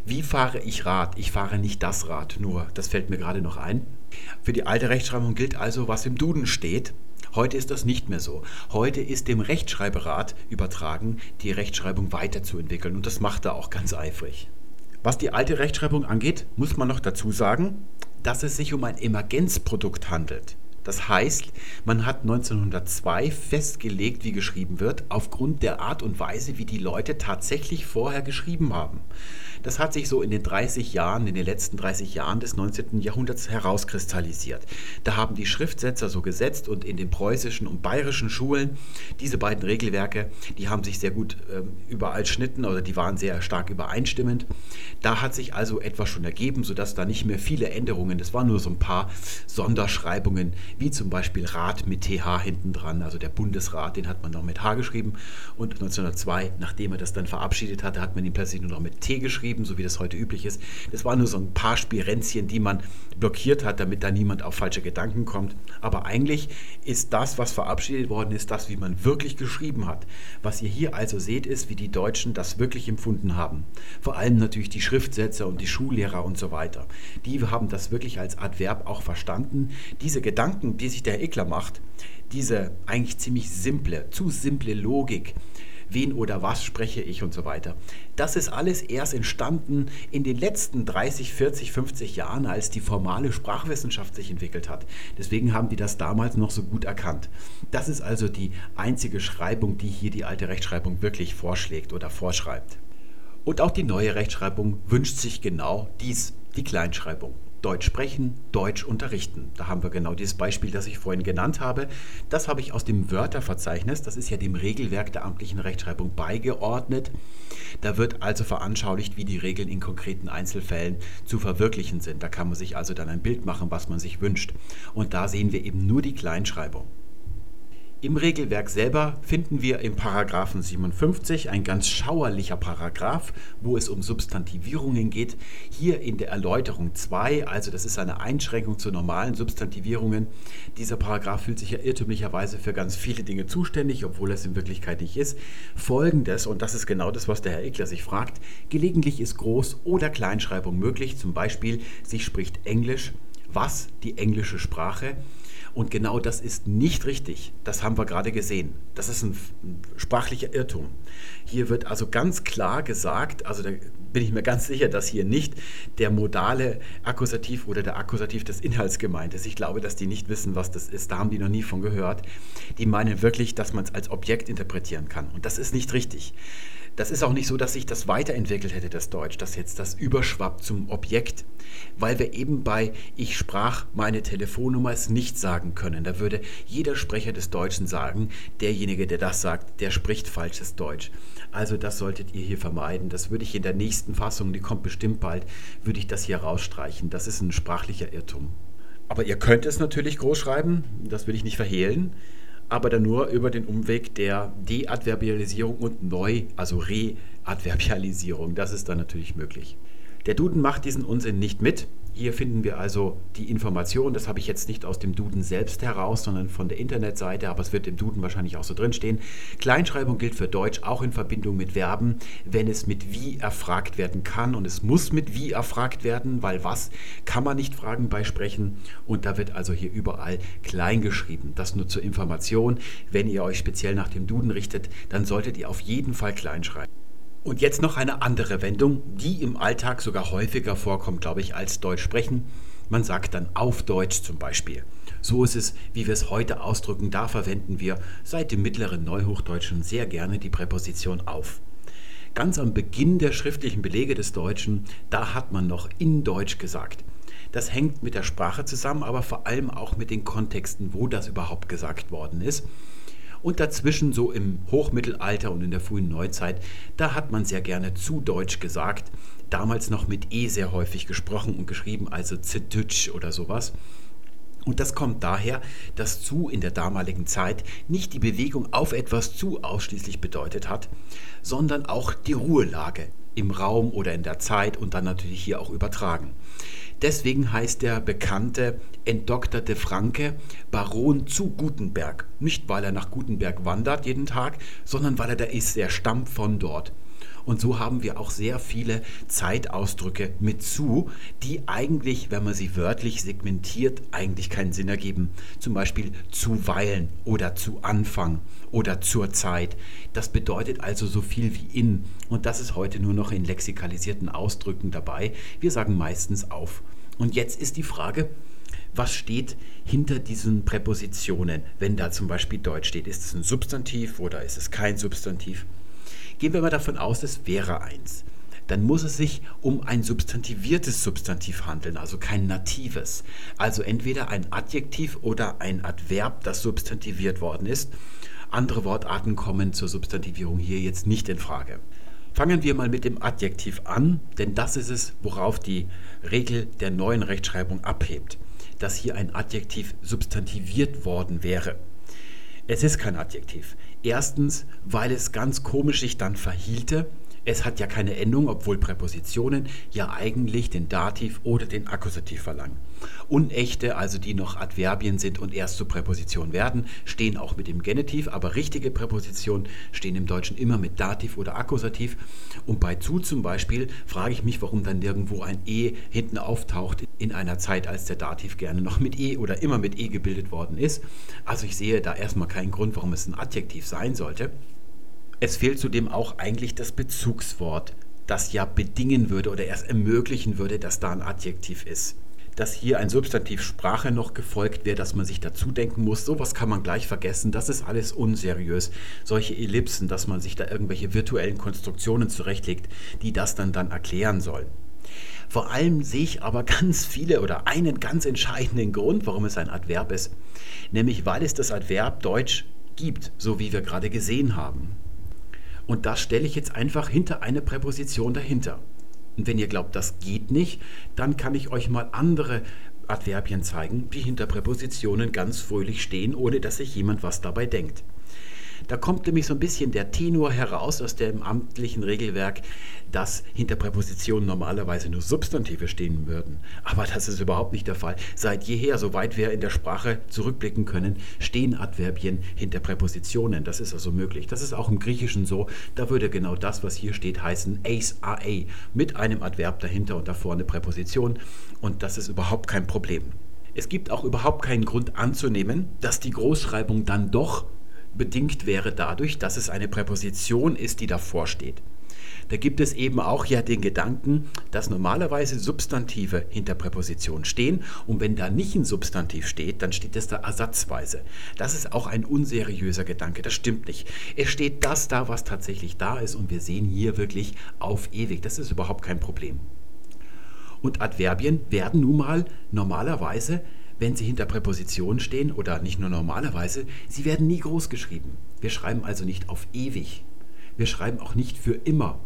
Wie fahre ich Rad? Ich fahre nicht das Rad, nur das fällt mir gerade noch ein. Für die alte Rechtschreibung gilt also, was im Duden steht. Heute ist das nicht mehr so. Heute ist dem Rechtschreiberat übertragen, die Rechtschreibung weiterzuentwickeln und das macht er auch ganz eifrig. Was die alte Rechtschreibung angeht, muss man noch dazu sagen, dass es sich um ein Emergenzprodukt handelt. Das heißt, man hat 1902 festgelegt, wie geschrieben wird, aufgrund der Art und Weise, wie die Leute tatsächlich vorher geschrieben haben. Das hat sich so in den 30 Jahren, in den letzten 30 Jahren des 19. Jahrhunderts herauskristallisiert. Da haben die Schriftsetzer so gesetzt und in den preußischen und bayerischen Schulen diese beiden Regelwerke, die haben sich sehr gut äh, überall schnitten oder die waren sehr stark übereinstimmend. Da hat sich also etwas schon ergeben, sodass da nicht mehr viele Änderungen, das waren nur so ein paar Sonderschreibungen, wie zum Beispiel Rat mit TH hinten dran, also der Bundesrat, den hat man noch mit H geschrieben und 1902, nachdem er das dann verabschiedet hatte, hat man ihn plötzlich nur noch mit T geschrieben so wie das heute üblich ist. Das waren nur so ein paar Spirenzchen, die man blockiert hat, damit da niemand auf falsche Gedanken kommt. Aber eigentlich ist das, was verabschiedet worden ist, das, wie man wirklich geschrieben hat. Was ihr hier also seht, ist, wie die Deutschen das wirklich empfunden haben. Vor allem natürlich die Schriftsetzer und die Schullehrer und so weiter. Die haben das wirklich als Adverb auch verstanden. Diese Gedanken, die sich der Ekler macht, diese eigentlich ziemlich simple, zu simple Logik, wen oder was spreche ich und so weiter. Das ist alles erst entstanden in den letzten 30, 40, 50 Jahren, als die formale Sprachwissenschaft sich entwickelt hat. Deswegen haben die das damals noch so gut erkannt. Das ist also die einzige Schreibung, die hier die alte Rechtschreibung wirklich vorschlägt oder vorschreibt. Und auch die neue Rechtschreibung wünscht sich genau dies, die Kleinschreibung. Deutsch sprechen, Deutsch unterrichten. Da haben wir genau dieses Beispiel, das ich vorhin genannt habe. Das habe ich aus dem Wörterverzeichnis, das ist ja dem Regelwerk der amtlichen Rechtschreibung beigeordnet. Da wird also veranschaulicht, wie die Regeln in konkreten Einzelfällen zu verwirklichen sind. Da kann man sich also dann ein Bild machen, was man sich wünscht. Und da sehen wir eben nur die Kleinschreibung. Im Regelwerk selber finden wir im Paragraphen 57 ein ganz schauerlicher Paragraph, wo es um Substantivierungen geht. Hier in der Erläuterung 2, also das ist eine Einschränkung zu normalen Substantivierungen. Dieser Paragraph fühlt sich ja irrtümlicherweise für ganz viele Dinge zuständig, obwohl es in Wirklichkeit nicht ist. Folgendes, und das ist genau das, was der Herr Eckler sich fragt, gelegentlich ist Groß- oder Kleinschreibung möglich, zum Beispiel, sie spricht Englisch, was die englische Sprache und genau das ist nicht richtig. Das haben wir gerade gesehen. Das ist ein sprachlicher Irrtum. Hier wird also ganz klar gesagt, also da bin ich mir ganz sicher, dass hier nicht der modale Akkusativ oder der Akkusativ des Inhalts gemeint ist. Ich glaube, dass die nicht wissen, was das ist. Da haben die noch nie von gehört. Die meinen wirklich, dass man es als Objekt interpretieren kann. Und das ist nicht richtig. Das ist auch nicht so, dass sich das weiterentwickelt hätte, das Deutsch, dass jetzt das überschwappt zum Objekt, weil wir eben bei Ich sprach meine Telefonnummer es nicht sagen können. Da würde jeder Sprecher des Deutschen sagen, derjenige, der das sagt, der spricht falsches Deutsch. Also das solltet ihr hier vermeiden. Das würde ich in der nächsten Fassung, die kommt bestimmt bald, würde ich das hier rausstreichen. Das ist ein sprachlicher Irrtum. Aber ihr könnt es natürlich groß schreiben, das will ich nicht verhehlen aber dann nur über den Umweg der Deadverbialisierung und Neu-, also Readverbialisierung. Das ist dann natürlich möglich. Der Duden macht diesen Unsinn nicht mit. Hier finden wir also die Information, das habe ich jetzt nicht aus dem Duden selbst heraus, sondern von der Internetseite, aber es wird im Duden wahrscheinlich auch so drinstehen. Kleinschreibung gilt für Deutsch auch in Verbindung mit Verben, wenn es mit wie erfragt werden kann und es muss mit wie erfragt werden, weil was kann man nicht fragen bei Sprechen und da wird also hier überall klein geschrieben. Das nur zur Information. Wenn ihr euch speziell nach dem Duden richtet, dann solltet ihr auf jeden Fall klein schreiben. Und jetzt noch eine andere Wendung, die im Alltag sogar häufiger vorkommt, glaube ich, als Deutsch sprechen. Man sagt dann auf Deutsch zum Beispiel. So ist es, wie wir es heute ausdrücken. Da verwenden wir seit dem mittleren Neuhochdeutschen sehr gerne die Präposition auf. Ganz am Beginn der schriftlichen Belege des Deutschen, da hat man noch in Deutsch gesagt. Das hängt mit der Sprache zusammen, aber vor allem auch mit den Kontexten, wo das überhaupt gesagt worden ist. Und dazwischen, so im Hochmittelalter und in der frühen Neuzeit, da hat man sehr gerne zu Deutsch gesagt. Damals noch mit E sehr häufig gesprochen und geschrieben, also Zitütsch oder sowas. Und das kommt daher, dass zu in der damaligen Zeit nicht die Bewegung auf etwas zu ausschließlich bedeutet hat, sondern auch die Ruhelage im Raum oder in der Zeit und dann natürlich hier auch übertragen. Deswegen heißt der bekannte entdokterte Franke Baron zu Gutenberg. Nicht, weil er nach Gutenberg wandert jeden Tag, sondern weil er da ist. Er stammt von dort. Und so haben wir auch sehr viele Zeitausdrücke mit zu, die eigentlich, wenn man sie wörtlich segmentiert, eigentlich keinen Sinn ergeben. Zum Beispiel zuweilen oder zu Anfang oder zur Zeit. Das bedeutet also so viel wie in. Und das ist heute nur noch in lexikalisierten Ausdrücken dabei. Wir sagen meistens auf. Und jetzt ist die Frage, was steht hinter diesen Präpositionen, wenn da zum Beispiel Deutsch steht? Ist es ein Substantiv oder ist es kein Substantiv? Gehen wir mal davon aus, es wäre eins. Dann muss es sich um ein substantiviertes Substantiv handeln, also kein natives. Also entweder ein Adjektiv oder ein Adverb, das substantiviert worden ist. Andere Wortarten kommen zur Substantivierung hier jetzt nicht in Frage. Fangen wir mal mit dem Adjektiv an, denn das ist es, worauf die Regel der neuen Rechtschreibung abhebt, dass hier ein Adjektiv substantiviert worden wäre. Es ist kein Adjektiv. Erstens, weil es ganz komisch sich dann verhielte. Es hat ja keine Endung, obwohl Präpositionen ja eigentlich den Dativ oder den Akkusativ verlangen. Unechte, also die noch Adverbien sind und erst zur Präposition werden, stehen auch mit dem Genitiv, aber richtige Präpositionen stehen im Deutschen immer mit Dativ oder Akkusativ. Und bei zu zum Beispiel frage ich mich, warum dann nirgendwo ein E hinten auftaucht in einer Zeit, als der Dativ gerne noch mit E oder immer mit E gebildet worden ist. Also ich sehe da erstmal keinen Grund, warum es ein Adjektiv sein sollte. Es fehlt zudem auch eigentlich das Bezugswort, das ja bedingen würde oder erst ermöglichen würde, dass da ein Adjektiv ist. Dass hier ein Substantiv Sprache noch gefolgt wäre, dass man sich dazu denken muss, sowas kann man gleich vergessen, das ist alles unseriös. Solche Ellipsen, dass man sich da irgendwelche virtuellen Konstruktionen zurechtlegt, die das dann dann erklären sollen. Vor allem sehe ich aber ganz viele oder einen ganz entscheidenden Grund, warum es ein Adverb ist, nämlich weil es das Adverb Deutsch gibt, so wie wir gerade gesehen haben. Und das stelle ich jetzt einfach hinter eine Präposition dahinter. Und wenn ihr glaubt, das geht nicht, dann kann ich euch mal andere Adverbien zeigen, die hinter Präpositionen ganz fröhlich stehen, ohne dass sich jemand was dabei denkt. Da kommt nämlich so ein bisschen der Tenor heraus aus dem amtlichen Regelwerk, dass hinter Präpositionen normalerweise nur Substantive stehen würden. Aber das ist überhaupt nicht der Fall. Seit jeher, soweit wir in der Sprache zurückblicken können, stehen Adverbien hinter Präpositionen. Das ist also möglich. Das ist auch im Griechischen so. Da würde genau das, was hier steht, heißen ace a mit einem Adverb dahinter und davor eine Präposition. Und das ist überhaupt kein Problem. Es gibt auch überhaupt keinen Grund anzunehmen, dass die Großschreibung dann doch bedingt wäre dadurch, dass es eine Präposition ist, die davor steht. Da gibt es eben auch ja den Gedanken, dass normalerweise Substantive hinter Präpositionen stehen und wenn da nicht ein Substantiv steht, dann steht es da ersatzweise. Das ist auch ein unseriöser Gedanke, das stimmt nicht. Es steht das da, was tatsächlich da ist und wir sehen hier wirklich auf ewig. Das ist überhaupt kein Problem. Und Adverbien werden nun mal normalerweise wenn sie hinter Präpositionen stehen oder nicht nur normalerweise, sie werden nie groß geschrieben. Wir schreiben also nicht auf ewig. Wir schreiben auch nicht für immer.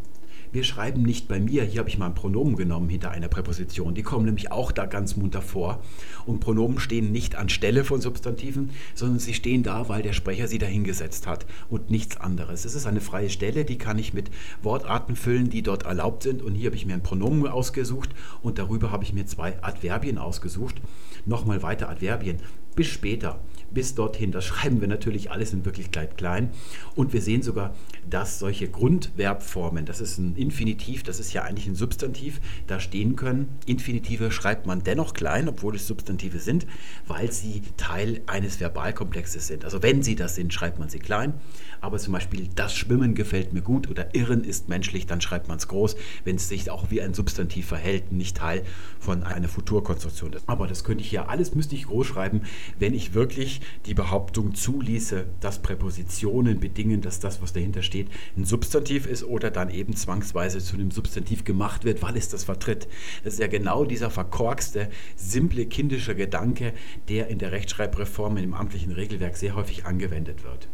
Wir schreiben nicht bei mir, hier habe ich mal ein Pronomen genommen hinter einer Präposition. Die kommen nämlich auch da ganz munter vor. Und Pronomen stehen nicht anstelle von Substantiven, sondern sie stehen da, weil der Sprecher sie dahingesetzt hat und nichts anderes. Es ist eine freie Stelle, die kann ich mit Wortarten füllen, die dort erlaubt sind. Und hier habe ich mir ein Pronomen ausgesucht und darüber habe ich mir zwei Adverbien ausgesucht. Nochmal weiter Adverbien. Bis später bis dorthin. Das schreiben wir natürlich alles in Wirklichkeit klein. Und wir sehen sogar, dass solche Grundverbformen, das ist ein Infinitiv, das ist ja eigentlich ein Substantiv, da stehen können. Infinitive schreibt man dennoch klein, obwohl es Substantive sind, weil sie Teil eines Verbalkomplexes sind. Also wenn sie das sind, schreibt man sie klein. Aber zum Beispiel das Schwimmen gefällt mir gut oder Irren ist menschlich, dann schreibt man es groß, wenn es sich auch wie ein Substantiv verhält, nicht Teil von einer Futurkonstruktion ist. Aber das könnte ich ja alles, müsste ich groß schreiben, wenn ich wirklich die Behauptung zuließe, dass Präpositionen bedingen, dass das, was dahinter steht, ein Substantiv ist oder dann eben zwangsweise zu einem Substantiv gemacht wird, weil es das vertritt. Das ist ja genau dieser verkorkste, simple, kindische Gedanke, der in der Rechtschreibreform im amtlichen Regelwerk sehr häufig angewendet wird.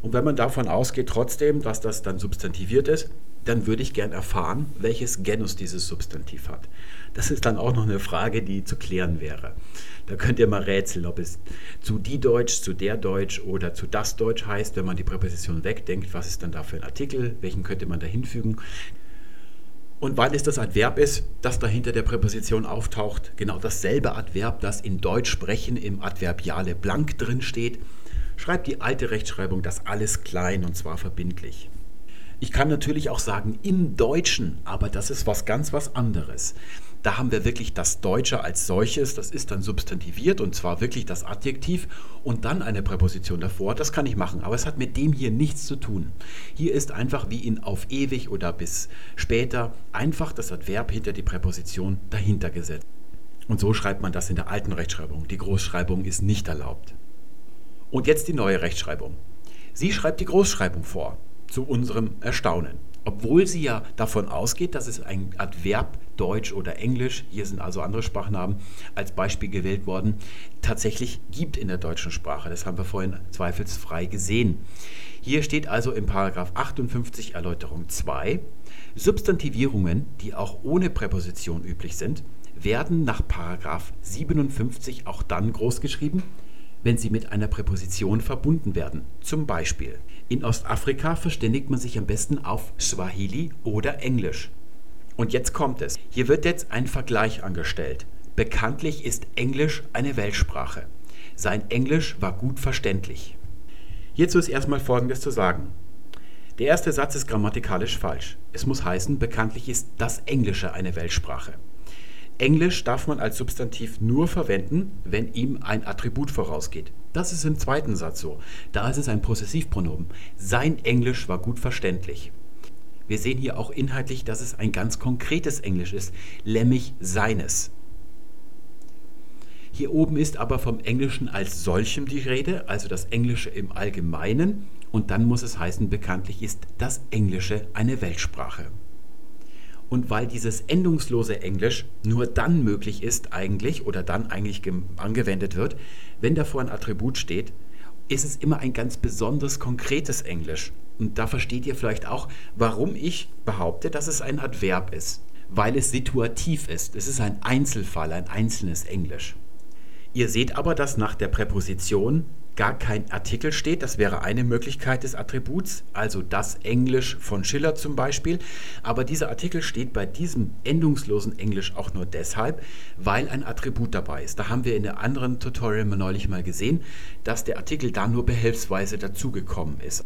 Und wenn man davon ausgeht trotzdem, dass das dann substantiviert ist, dann würde ich gern erfahren, welches Genus dieses Substantiv hat. Das ist dann auch noch eine Frage, die zu klären wäre. Da könnt ihr mal rätseln, ob es zu die Deutsch, zu der Deutsch oder zu das Deutsch heißt, wenn man die Präposition wegdenkt. Was ist dann da für ein Artikel? Welchen könnte man da hinfügen? Und weil es das Adverb ist, das dahinter der Präposition auftaucht, genau dasselbe Adverb, das in Deutsch sprechen im Adverbiale blank drin steht, schreibt die alte Rechtschreibung das alles klein und zwar verbindlich. Ich kann natürlich auch sagen im Deutschen, aber das ist was ganz was anderes. Da haben wir wirklich das Deutsche als solches, das ist dann substantiviert und zwar wirklich das Adjektiv und dann eine Präposition davor. Das kann ich machen, aber es hat mit dem hier nichts zu tun. Hier ist einfach wie in auf ewig oder bis später einfach das Adverb hinter die Präposition dahinter gesetzt. Und so schreibt man das in der alten Rechtschreibung. Die Großschreibung ist nicht erlaubt. Und jetzt die neue Rechtschreibung. Sie schreibt die Großschreibung vor zu unserem Erstaunen. Obwohl sie ja davon ausgeht, dass es ein Adverb Deutsch oder Englisch, hier sind also andere Sprachnamen als Beispiel gewählt worden, tatsächlich gibt in der deutschen Sprache. Das haben wir vorhin zweifelsfrei gesehen. Hier steht also in 58 Erläuterung 2, Substantivierungen, die auch ohne Präposition üblich sind, werden nach 57 auch dann großgeschrieben, wenn sie mit einer Präposition verbunden werden. Zum Beispiel in Ostafrika verständigt man sich am besten auf Swahili oder Englisch. Und jetzt kommt es. Hier wird jetzt ein Vergleich angestellt. Bekanntlich ist Englisch eine Weltsprache. Sein Englisch war gut verständlich. Hierzu ist erstmal Folgendes zu sagen. Der erste Satz ist grammatikalisch falsch. Es muss heißen, bekanntlich ist das Englische eine Weltsprache. Englisch darf man als Substantiv nur verwenden, wenn ihm ein Attribut vorausgeht. Das ist im zweiten Satz so. Da ist es ein Possessivpronomen. Sein Englisch war gut verständlich. Wir sehen hier auch inhaltlich, dass es ein ganz konkretes Englisch ist, nämlich seines. Hier oben ist aber vom Englischen als solchem die Rede, also das Englische im Allgemeinen. Und dann muss es heißen, bekanntlich ist das Englische eine Weltsprache. Und weil dieses endungslose Englisch nur dann möglich ist eigentlich oder dann eigentlich angewendet wird, wenn davor ein Attribut steht, ist es immer ein ganz besonders konkretes Englisch. Und da versteht ihr vielleicht auch, warum ich behaupte, dass es ein Adverb ist. Weil es situativ ist. Es ist ein Einzelfall, ein einzelnes Englisch. Ihr seht aber, dass nach der Präposition gar kein Artikel steht. Das wäre eine Möglichkeit des Attributs, also das Englisch von Schiller zum Beispiel. Aber dieser Artikel steht bei diesem endungslosen Englisch auch nur deshalb, weil ein Attribut dabei ist. Da haben wir in der anderen Tutorial neulich mal gesehen, dass der Artikel da nur behelfsweise dazugekommen ist.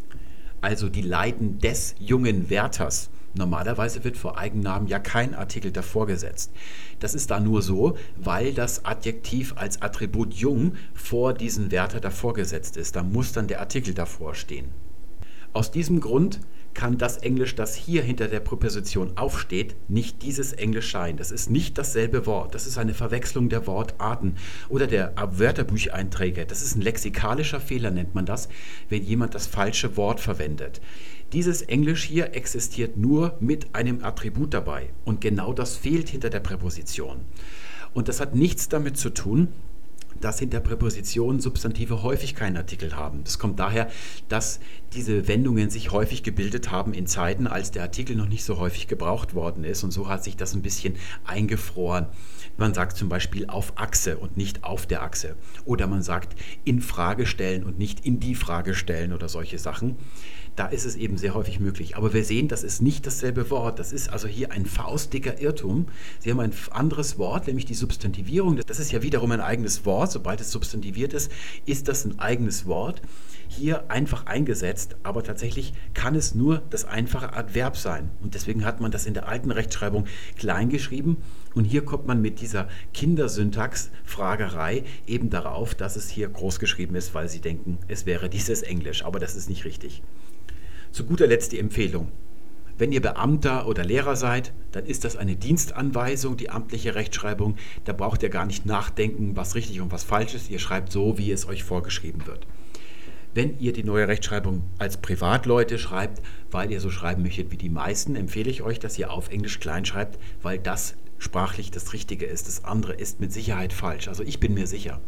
Also die Leiden des jungen Wärters Normalerweise wird vor Eigennamen ja kein Artikel davor gesetzt. Das ist da nur so, weil das Adjektiv als Attribut jung vor diesen Wärter davor gesetzt ist. Da muss dann der Artikel davor stehen. Aus diesem Grund kann das Englisch, das hier hinter der Präposition aufsteht, nicht dieses Englisch sein. Das ist nicht dasselbe Wort. Das ist eine Verwechslung der Wortarten oder der Wörterbucheinträge. Das ist ein lexikalischer Fehler, nennt man das, wenn jemand das falsche Wort verwendet. Dieses Englisch hier existiert nur mit einem Attribut dabei. Und genau das fehlt hinter der Präposition. Und das hat nichts damit zu tun, dass hinter Präpositionen Substantive häufig keinen Artikel haben. Das kommt daher, dass diese Wendungen sich häufig gebildet haben in Zeiten, als der Artikel noch nicht so häufig gebraucht worden ist. Und so hat sich das ein bisschen eingefroren. Man sagt zum Beispiel auf Achse und nicht auf der Achse. Oder man sagt in Frage stellen und nicht in die Frage stellen oder solche Sachen. Da ist es eben sehr häufig möglich. Aber wir sehen, das ist nicht dasselbe Wort. Das ist also hier ein faustdicker Irrtum. Sie haben ein anderes Wort, nämlich die Substantivierung. Das ist ja wiederum ein eigenes Wort. Sobald es substantiviert ist, ist das ein eigenes Wort. Hier einfach eingesetzt, aber tatsächlich kann es nur das einfache Adverb sein. Und deswegen hat man das in der alten Rechtschreibung klein geschrieben. Und hier kommt man mit dieser Kindersyntax-Fragerei eben darauf, dass es hier groß geschrieben ist, weil sie denken, es wäre dieses Englisch. Aber das ist nicht richtig. Zu guter Letzt die Empfehlung. Wenn ihr Beamter oder Lehrer seid, dann ist das eine Dienstanweisung, die amtliche Rechtschreibung. Da braucht ihr gar nicht nachdenken, was richtig und was falsch ist. Ihr schreibt so, wie es euch vorgeschrieben wird. Wenn ihr die neue Rechtschreibung als Privatleute schreibt, weil ihr so schreiben möchtet wie die meisten, empfehle ich euch, dass ihr auf Englisch klein schreibt, weil das sprachlich das Richtige ist. Das andere ist mit Sicherheit falsch. Also ich bin mir sicher.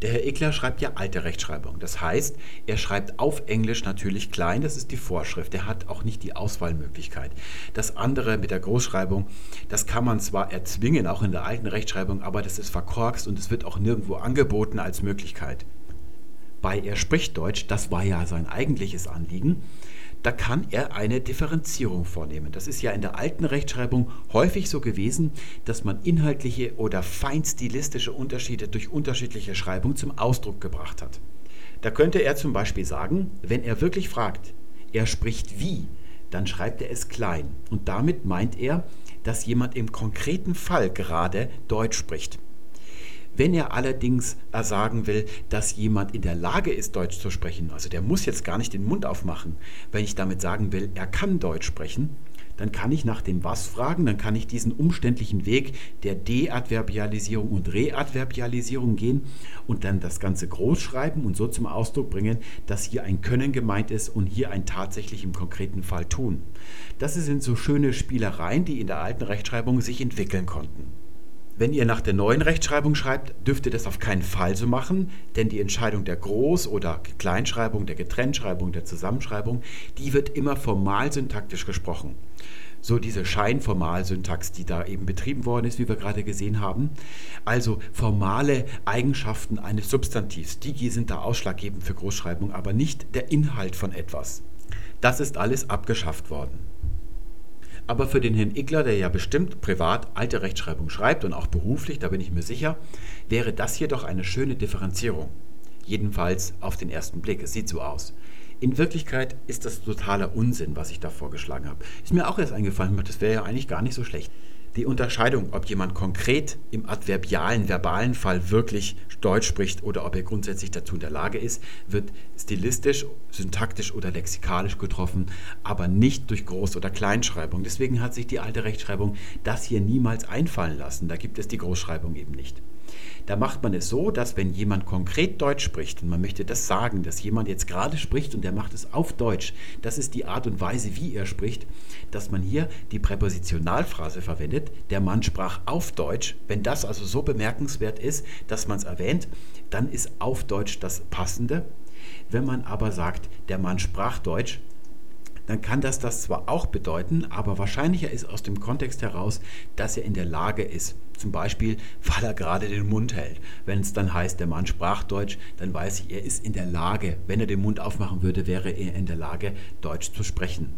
Der Herr Eckler schreibt ja alte Rechtschreibung. Das heißt, er schreibt auf Englisch natürlich klein, das ist die Vorschrift. Er hat auch nicht die Auswahlmöglichkeit. Das andere mit der Großschreibung, das kann man zwar erzwingen, auch in der alten Rechtschreibung, aber das ist verkorkst und es wird auch nirgendwo angeboten als Möglichkeit. Bei Er spricht Deutsch, das war ja sein eigentliches Anliegen, da kann er eine Differenzierung vornehmen. Das ist ja in der alten Rechtschreibung häufig so gewesen, dass man inhaltliche oder fein stilistische Unterschiede durch unterschiedliche Schreibung zum Ausdruck gebracht hat. Da könnte er zum Beispiel sagen, wenn er wirklich fragt, er spricht wie, dann schreibt er es klein. Und damit meint er, dass jemand im konkreten Fall gerade Deutsch spricht. Wenn er allerdings sagen will, dass jemand in der Lage ist, Deutsch zu sprechen, also der muss jetzt gar nicht den Mund aufmachen, wenn ich damit sagen will, er kann Deutsch sprechen, dann kann ich nach dem Was fragen, dann kann ich diesen umständlichen Weg der Deadverbialisierung und Readverbialisierung gehen und dann das Ganze groß schreiben und so zum Ausdruck bringen, dass hier ein Können gemeint ist und hier ein tatsächlich im konkreten Fall tun. Das sind so schöne Spielereien, die in der alten Rechtschreibung sich entwickeln konnten. Wenn ihr nach der neuen Rechtschreibung schreibt, dürft ihr das auf keinen Fall so machen, denn die Entscheidung der Groß- oder Kleinschreibung, der Getrenntschreibung, der Zusammenschreibung, die wird immer formal syntaktisch gesprochen. So diese Scheinformalsyntax, die da eben betrieben worden ist, wie wir gerade gesehen haben. Also formale Eigenschaften eines Substantivs, die sind da ausschlaggebend für Großschreibung, aber nicht der Inhalt von etwas. Das ist alles abgeschafft worden. Aber für den Herrn Igler, der ja bestimmt privat alte Rechtschreibung schreibt und auch beruflich, da bin ich mir sicher, wäre das hier doch eine schöne Differenzierung. Jedenfalls auf den ersten Blick. Es sieht so aus. In Wirklichkeit ist das totaler Unsinn, was ich da vorgeschlagen habe. Ist mir auch erst eingefallen, das wäre ja eigentlich gar nicht so schlecht. Die Unterscheidung, ob jemand konkret im adverbialen, verbalen Fall wirklich Deutsch spricht oder ob er grundsätzlich dazu in der Lage ist, wird stilistisch, syntaktisch oder lexikalisch getroffen, aber nicht durch Groß- oder Kleinschreibung. Deswegen hat sich die alte Rechtschreibung das hier niemals einfallen lassen. Da gibt es die Großschreibung eben nicht. Da macht man es so, dass wenn jemand konkret Deutsch spricht und man möchte das sagen, dass jemand jetzt gerade spricht und der macht es auf Deutsch, das ist die Art und Weise, wie er spricht, dass man hier die Präpositionalphrase verwendet, der Mann sprach auf Deutsch. Wenn das also so bemerkenswert ist, dass man es erwähnt, dann ist auf Deutsch das Passende. Wenn man aber sagt, der Mann sprach Deutsch, dann kann das das zwar auch bedeuten, aber wahrscheinlicher ist aus dem Kontext heraus, dass er in der Lage ist, zum Beispiel, weil er gerade den Mund hält. Wenn es dann heißt, der Mann sprach Deutsch, dann weiß ich, er ist in der Lage, wenn er den Mund aufmachen würde, wäre er in der Lage, Deutsch zu sprechen.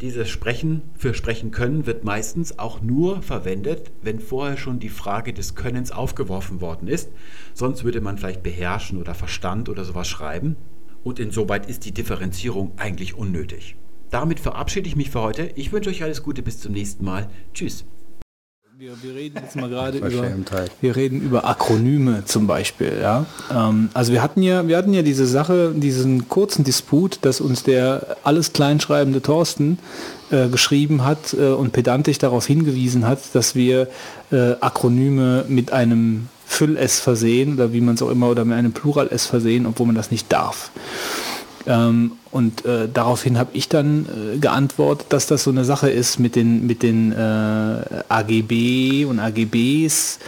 Dieses Sprechen für Sprechen können wird meistens auch nur verwendet, wenn vorher schon die Frage des Könnens aufgeworfen worden ist. Sonst würde man vielleicht beherrschen oder Verstand oder sowas schreiben. Und insoweit ist die Differenzierung eigentlich unnötig. Damit verabschiede ich mich für heute. Ich wünsche euch alles Gute, bis zum nächsten Mal. Tschüss. Wir, wir reden jetzt mal gerade über, wir reden über Akronyme zum Beispiel. Ja? Ähm, also wir hatten ja, wir hatten ja diese Sache, diesen kurzen Disput, dass uns der alles kleinschreibende Thorsten äh, geschrieben hat äh, und pedantisch darauf hingewiesen hat, dass wir äh, Akronyme mit einem Füll-S versehen oder wie man es auch immer oder mit einem Plural-S versehen, obwohl man das nicht darf. Ähm, und äh, daraufhin habe ich dann äh, geantwortet, dass das so eine Sache ist mit den, mit den äh, AGB und AGBs,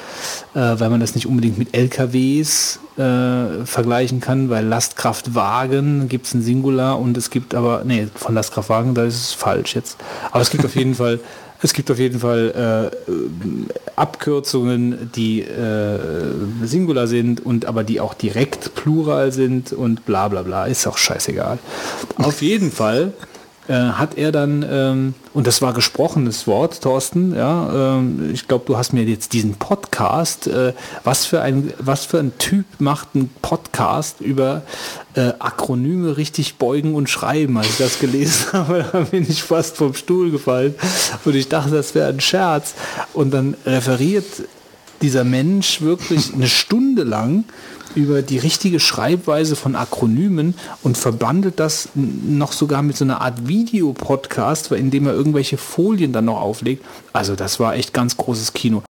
äh, weil man das nicht unbedingt mit LKWs äh, vergleichen kann, weil Lastkraftwagen gibt es ein Singular und es gibt aber, nee, von Lastkraftwagen, da ist es falsch jetzt. Aber es gibt auf jeden Fall es gibt auf jeden Fall äh, Abkürzungen, die äh, Singular sind und aber die auch direkt Plural sind und bla bla bla. Ist auch scheißegal. Auf jeden Fall äh, hat er dann, ähm, und das war gesprochenes Wort, Thorsten, ja, ähm, ich glaube, du hast mir jetzt diesen Podcast, äh, was, für ein, was für ein Typ macht einen Podcast über äh, Akronyme richtig beugen und schreiben. Als ich das gelesen habe, da bin ich fast vom Stuhl gefallen und ich dachte, das wäre ein Scherz. Und dann referiert dieser Mensch wirklich eine Stunde lang über die richtige Schreibweise von Akronymen und verbandelt das noch sogar mit so einer Art Videopodcast, in dem er irgendwelche Folien dann noch auflegt. Also das war echt ganz großes Kino.